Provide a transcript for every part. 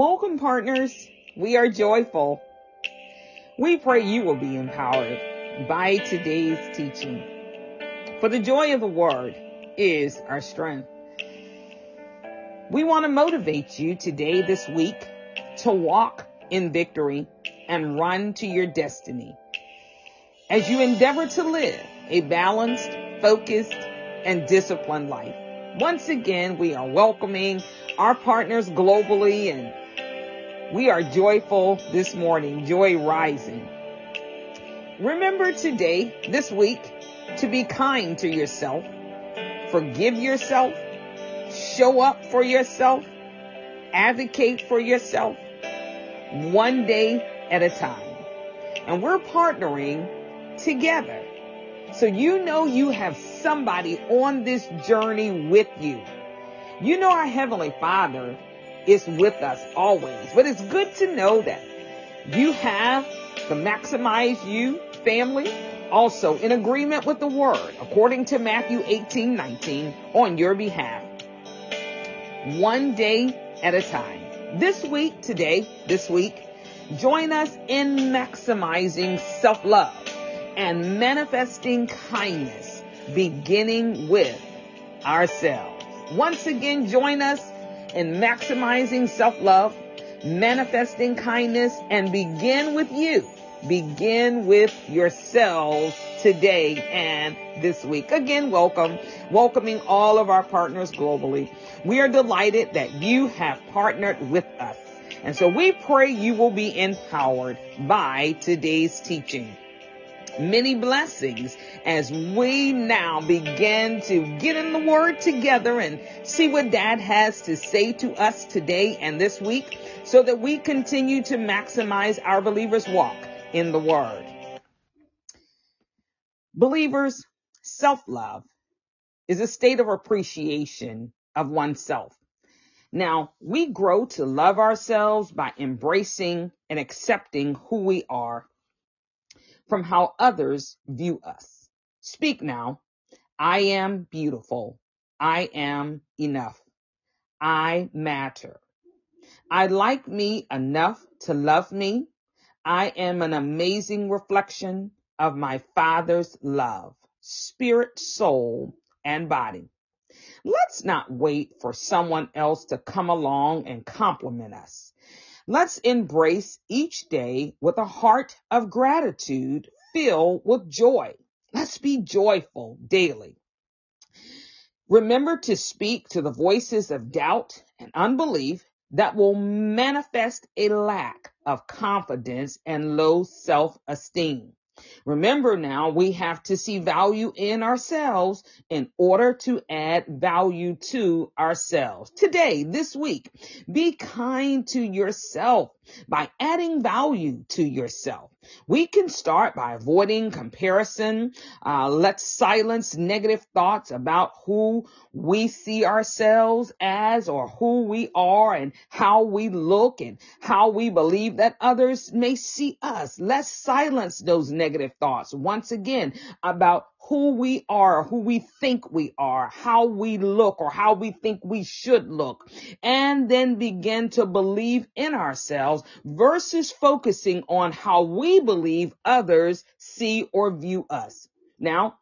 Welcome, partners. We are joyful. We pray you will be empowered by today's teaching. For the joy of the word is our strength. We want to motivate you today, this week, to walk in victory and run to your destiny. As you endeavor to live a balanced, focused, and disciplined life. Once again, we are welcoming our partners globally and we are joyful this morning, joy rising. Remember today, this week, to be kind to yourself, forgive yourself, show up for yourself, advocate for yourself, one day at a time. And we're partnering together. So you know you have somebody on this journey with you. You know our Heavenly Father is with us always, but it's good to know that you have the Maximize You family also in agreement with the word according to Matthew 18, 19 on your behalf. One day at a time. This week, today, this week, join us in maximizing self-love and manifesting kindness, beginning with ourselves. Once again, join us in maximizing self-love, manifesting kindness, and begin with you. Begin with yourselves today and this week. Again, welcome, welcoming all of our partners globally. We are delighted that you have partnered with us. And so we pray you will be empowered by today's teaching many blessings as we now begin to get in the word together and see what dad has to say to us today and this week so that we continue to maximize our believers walk in the word. Believers, self-love is a state of appreciation of oneself. Now, we grow to love ourselves by embracing and accepting who we are from how others view us. Speak now. I am beautiful. I am enough. I matter. I like me enough to love me. I am an amazing reflection of my Father's love, spirit, soul, and body. Let's not wait for someone else to come along and compliment us. Let's embrace each day with a heart of gratitude filled with joy. Let's be joyful daily. Remember to speak to the voices of doubt and unbelief that will manifest a lack of confidence and low self-esteem. Remember now, we have to see value in ourselves in order to add value to ourselves. Today, this week, be kind to yourself by adding value to yourself. We can start by avoiding comparison. Uh, let's silence negative thoughts about who we see ourselves as or who we are and how we look and how we believe that others may see us. Let's silence those negative thoughts once again about who we are, who we think we are, how we look or how we think we should look, and then begin to believe in ourselves versus focusing on how we believe others see or view us. Now,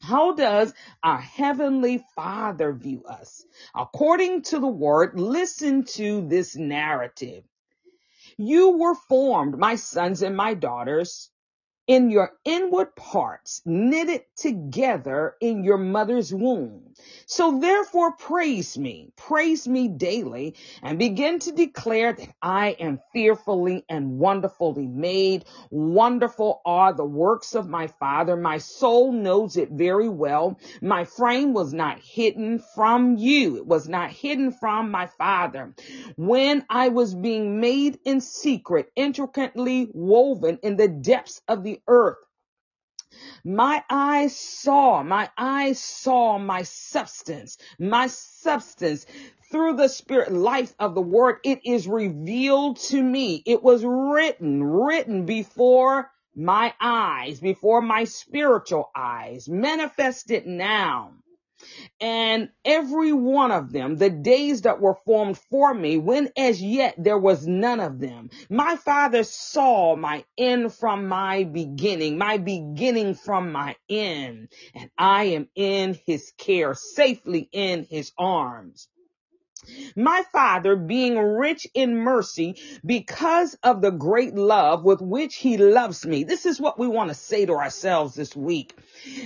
how does our heavenly father view us? According to the word, listen to this narrative. You were formed, my sons and my daughters, in your inward parts, knitted together in your mother's womb. So therefore praise me, praise me daily and begin to declare that I am fearfully and wonderfully made. Wonderful are the works of my father. My soul knows it very well. My frame was not hidden from you. It was not hidden from my father. When I was being made in secret, intricately woven in the depths of the earth. My eyes saw, my eyes saw my substance, my substance through the spirit life of the word. It is revealed to me. It was written, written before my eyes, before my spiritual eyes, manifested now. And every one of them, the days that were formed for me, when as yet there was none of them. My father saw my end from my beginning, my beginning from my end, and I am in his care, safely in his arms. My Father, being rich in mercy because of the great love with which he loves me. This is what we want to say to ourselves this week.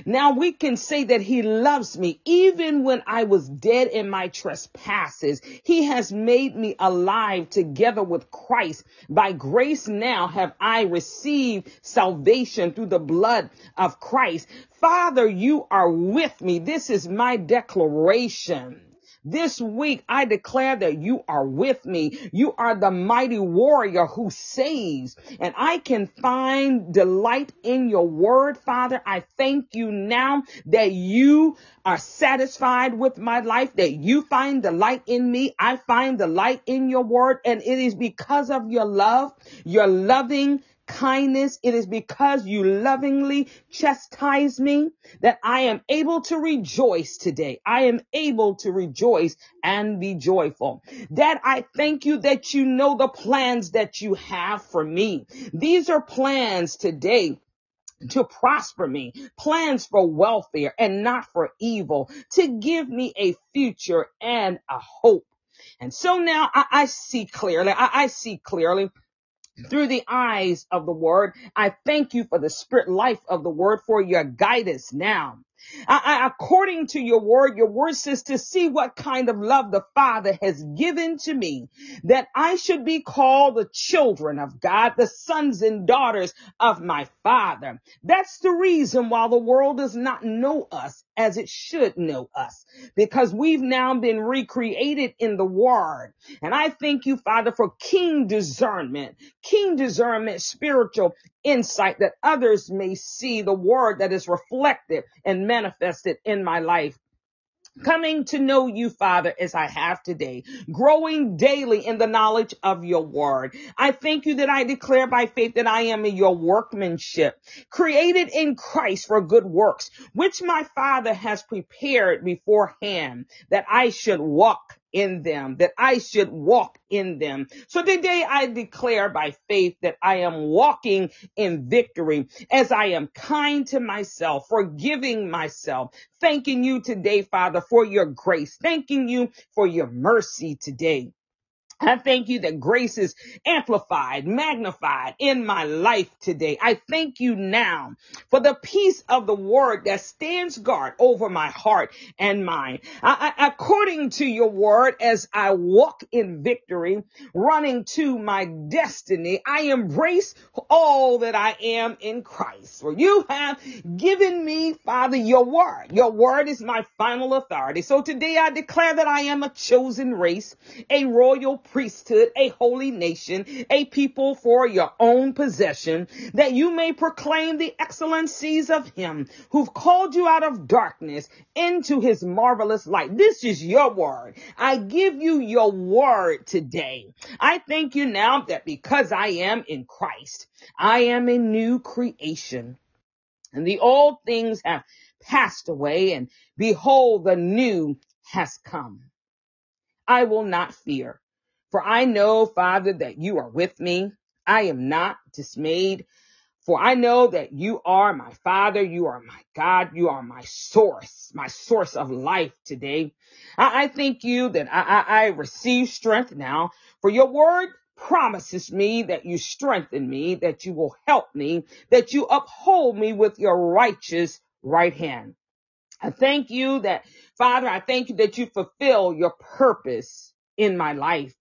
Now we can say that he loves me even when I was dead in my trespasses. He has made me alive together with Christ. By grace now have I received salvation through the blood of Christ. Father, you are with me. This is my declaration. This week, I declare that you are with me. You are the mighty warrior who saves. And I can find delight in your word, Father. I thank you now that you are satisfied with my life, that you find delight in me. I find delight in your word. And it is because of your love, your loving kindness. It is because you lovingly chastise me that I am able to rejoice today. I am able to rejoice and be joyful. Dad, I thank you that you know the plans that you have for me. These are plans today to prosper me, plans for welfare and not for evil, to give me a future and a hope. And so now I, I see clearly, I, I see clearly through the eyes of the word. I thank you for the spirit life of the word for your guidance now. I, I, according to your word, your word says to see what kind of love the Father has given to me, that I should be called the children of God, the sons and daughters of my Father. That's the reason why the world does not know us as it should know us, because we've now been recreated in the word. And I thank you, Father, for keen discernment, keen discernment, spiritual insight that others may see the word that is reflected and manifested in my life coming to know you, Father, as I have today, growing daily in the knowledge of your word. I thank you that I declare by faith that I am in your workmanship, created in Christ for good works, which my Father has prepared beforehand that I should walk in them, that I should walk in them. So today I declare by faith that I am walking in victory as I am kind to myself, forgiving myself, thanking you today, Father, for your grace, thanking you for your mercy today. I thank you that grace is amplified, magnified in my life today. I thank you now for the peace of the word that stands guard over my heart and mind. I, I, according to your word, as I walk in victory, running to my destiny, I embrace all that I am in Christ. For you have given me, Father, your word. Your word is my final authority. So today I declare that I am a chosen race, a royal priesthood, a holy nation, a people for your own possession, that you may proclaim the excellencies of him who've called you out of darkness into his marvelous light. This is your word. I give you your word today. I thank you now that because I am in Christ, I am a new creation and the old things have passed away and behold, the new has come. I will not fear. For I know, Father, that you are with me. I am not dismayed. For I know that you are my Father, you are my God, you are my source, my source of life today. I, I thank you that I, I, I receive strength now, for your word promises me that you strengthen me, that you will help me, that you uphold me with your righteous right hand. I thank you that, Father, I thank you that you fulfill your purpose in my life.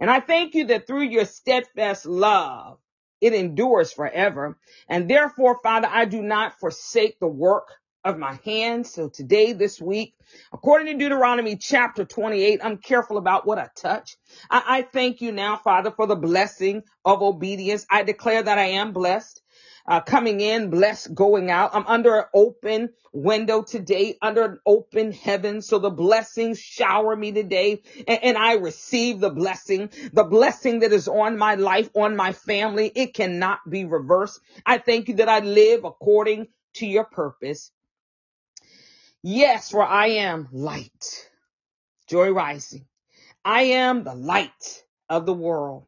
And I thank you that through your steadfast love, it endures forever. And therefore, Father, I do not forsake the work of my hands. So today, this week, according to Deuteronomy chapter 28, I'm careful about what I touch. I, I thank you now, Father, for the blessing of obedience. I declare that I am blessed uh, coming in, blessed going out. I'm under an open window today, under an open heaven. So the blessings shower me today and, and I receive the blessing, the blessing that is on my life, on my family. It cannot be reversed. I thank you that I live according to your purpose. Yes, for I am light. Joy rising. I am the light of the world.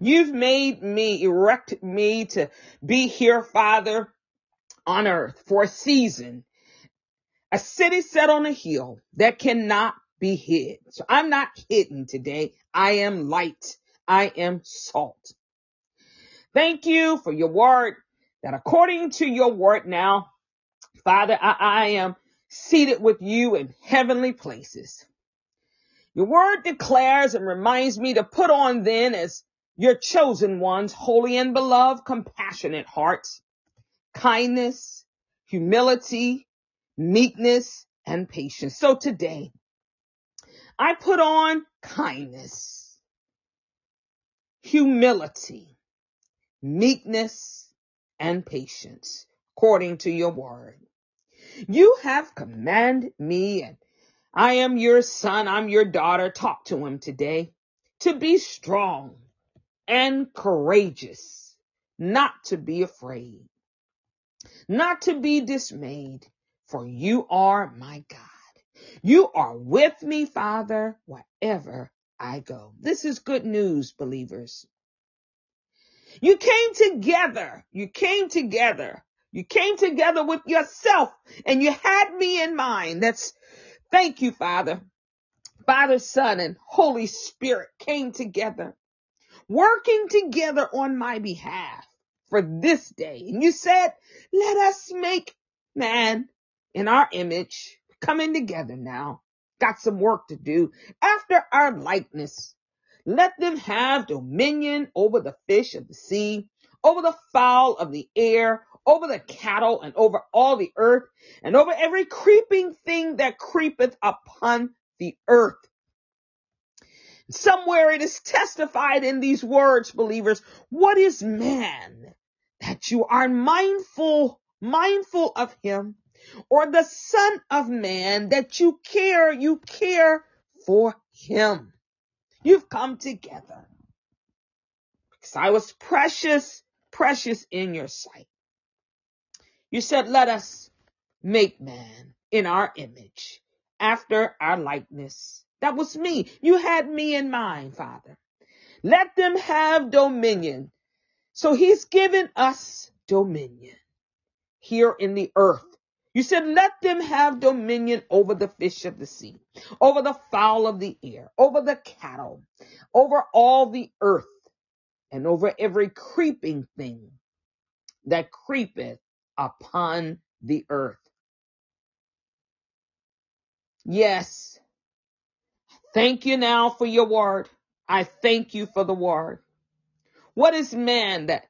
You've made me, erect me to be here, Father, on earth for a season. A city set on a hill that cannot be hid. So I'm not hidden today. I am light. I am salt. Thank you for your word that according to your word now, Father, I, I am seated with you in heavenly places. Your word declares and reminds me to put on then as your chosen ones, holy and beloved, compassionate hearts, kindness, humility, meekness, and patience. So today, I put on kindness, humility, meekness, and patience, according to your word. You have commanded me, and I am your son, I'm your daughter. Talk to him today to be strong and courageous, not to be afraid, not to be dismayed, for you are my God. You are with me, Father, wherever I go. This is good news, believers. You came together. You came together. You came together with yourself and you had me in mind. That's thank you, Father. Father, Son, and Holy Spirit came together, working together on my behalf for this day. And you said, let us make man in our image coming together now. Got some work to do after our likeness. Let them have dominion over the fish of the sea, over the fowl of the air, over the cattle and over all the earth and over every creeping thing that creepeth upon the earth. Somewhere it is testified in these words, believers, what is man that you are mindful, mindful of him or the son of man that you care, you care for him. You've come together because I was precious, precious in your sight. You said, let us make man in our image after our likeness. That was me. You had me in mind, Father. Let them have dominion. So he's given us dominion here in the earth. You said, let them have dominion over the fish of the sea, over the fowl of the air, over the cattle, over all the earth, and over every creeping thing that creepeth upon the earth. Yes. Thank you now for your word. I thank you for the word. What is man that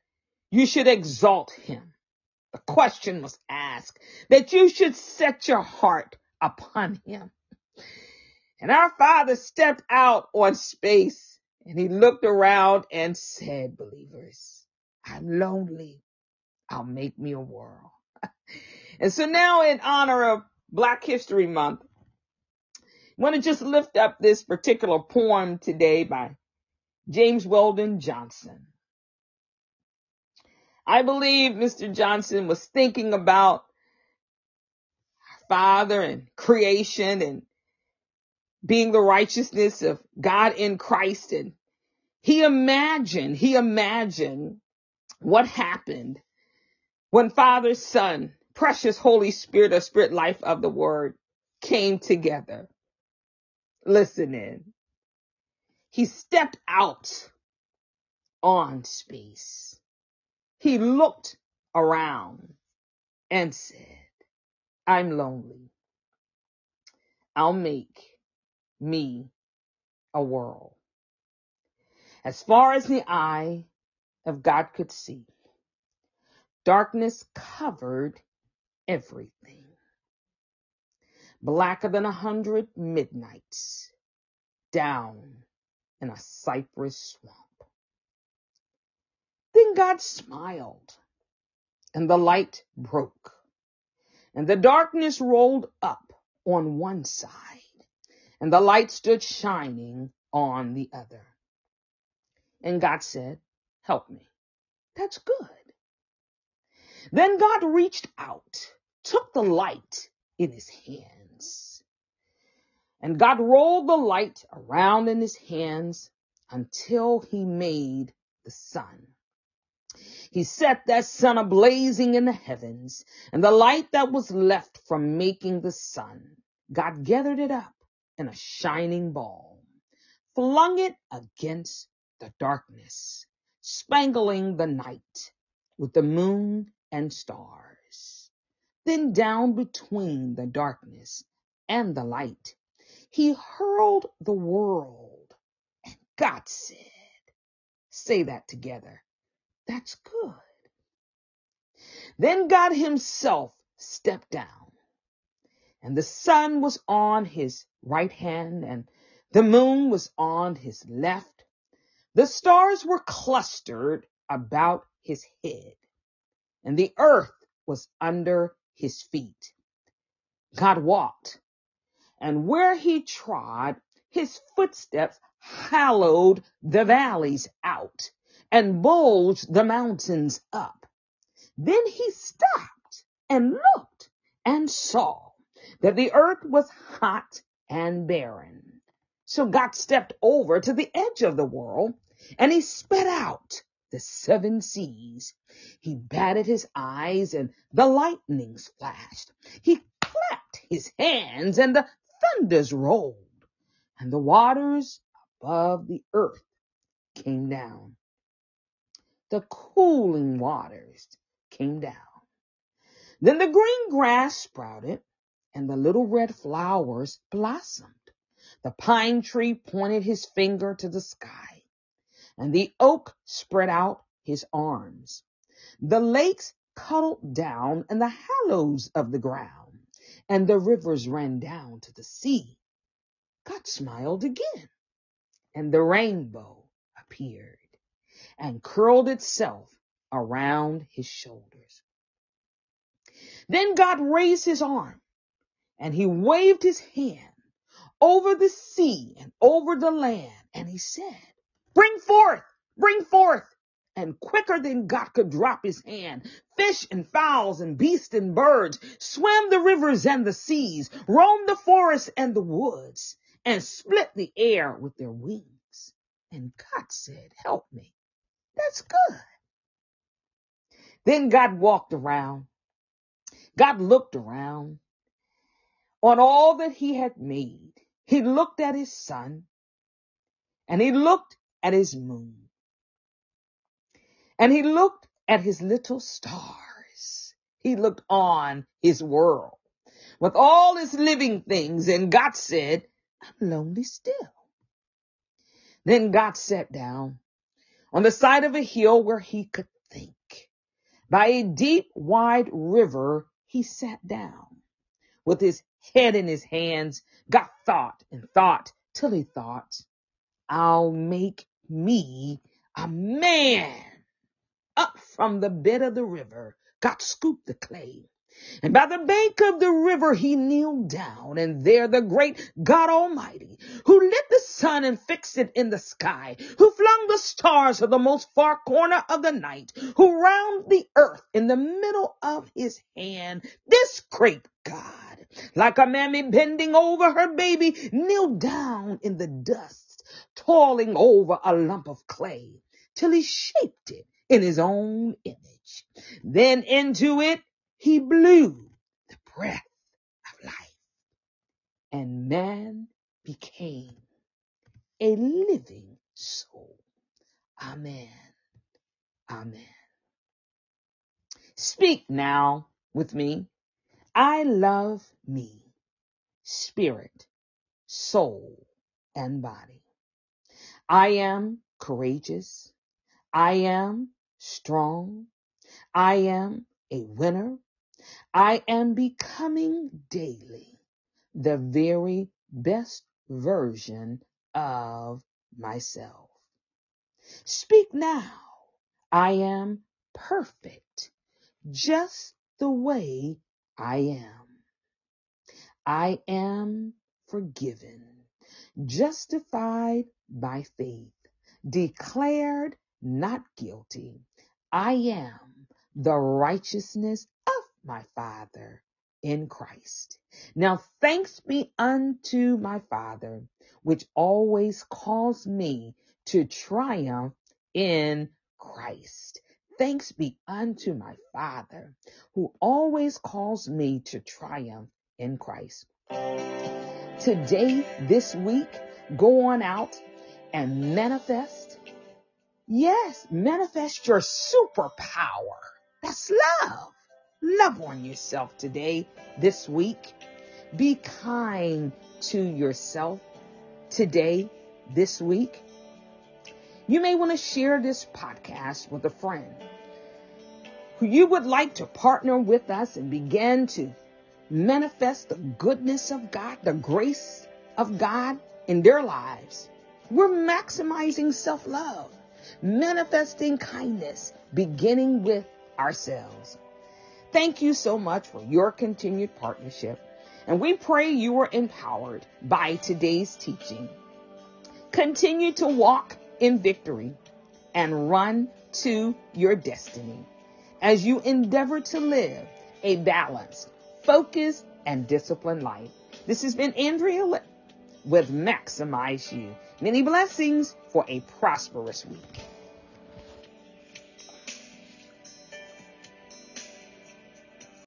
you should exalt him? The question was asked that you should set your heart upon him. And our father stepped out on space and he looked around and said, believers, I'm lonely. I'll make me a world. and so now in honor of Black History Month, want to just lift up this particular poem today by James Weldon Johnson. I believe Mr. Johnson was thinking about Father and creation and being the righteousness of God in Christ. And he imagined, he imagined what happened when Father, Son, precious Holy Spirit or Spirit life of the Word came together. Listen in. He stepped out on space he looked around and said, I'm lonely. I'll make me a world. As far as the eye of God could see, darkness covered everything. Blacker than a hundred midnights down in a cypress swamp. Then God smiled and the light broke and the darkness rolled up on one side and the light stood shining on the other. And God said, help me. That's good. Then God reached out, took the light in his hands. And God rolled the light around in his hands until he made the sun. He set that sun ablazing in the heavens, and the light that was left from making the sun, God gathered it up in a shining ball, flung it against the darkness, spangling the night with the moon and stars. Then down between the darkness and the light, he hurled the world, and God said, say that together. That's good. Then God himself stepped down, and the sun was on his right hand, and the moon was on his left. The stars were clustered about his head, and the earth was under his feet. God walked, and where he trod, his footsteps hollowed the valleys out and bulged the mountains up. Then he stopped and looked and saw that the earth was hot and barren. So God stepped over to the edge of the world and he spat out the seven seas. He batted his eyes and the lightnings flashed. He clapped his hands and the thunders rolled and the waters above the earth came down the cooling waters came down. Then the green grass sprouted and the little red flowers blossomed. The pine tree pointed his finger to the sky and the oak spread out his arms. The lakes cuddled down in the hollows of the ground and the rivers ran down to the sea. God smiled again and the rainbow appeared and curled itself around his shoulders. Then God raised his arm and he waved his hand over the sea and over the land and he said, bring forth, bring forth. And quicker than God could drop his hand, fish and fowls and beasts and birds swam the rivers and the seas, roamed the forests and the woods, and split the air with their wings. And God said, help me. That's good. Then God walked around. God looked around on all that he had made. He looked at his sun and he looked at his moon and he looked at his little stars. He looked on his world with all his living things and God said, I'm lonely still. Then God sat down on the side of a hill where he could think. By a deep, wide river, he sat down with his head in his hands, God thought and thought till he thought, I'll make me a man. From the bed of the river, God scooped the clay. And by the bank of the river he kneeled down, and there the great God Almighty, who lit the sun and fixed it in the sky, who flung the stars to the most far corner of the night, who round the earth in the middle of his hand, this great God, like a mammy bending over her baby, kneeled down in the dust, toiling over a lump of clay, till he shaped it in his own image. Then into it he blew the breath of life and man became a living soul. Amen. Amen. Speak now with me. I love me, spirit, soul, and body. I am courageous. I am strong. I am a winner. I am becoming daily the very best version of myself. Speak now. I am perfect just the way I am. I am forgiven, justified by faith, declared not guilty. I am the righteousness of my Father in Christ. Now thanks be unto my Father, which always calls me to triumph in Christ. Thanks be unto my Father, who always calls me to triumph in Christ. Today, this week, go on out and manifest. Yes, manifest your superpower. That's love. Love on yourself today, this week. Be kind to yourself today, this week. You may want to share this podcast with a friend who you would like to partner with us and begin to manifest the goodness of God, the grace of God in their lives. We're maximizing self love, manifesting kindness, beginning with ourselves. Thank you so much for your continued partnership. And we pray you are empowered by today's teaching. Continue to walk in victory and run to your destiny as you endeavor to live a balanced, focused, and disciplined life. This has been Andrea with Maximize You. Many blessings for a prosperous week.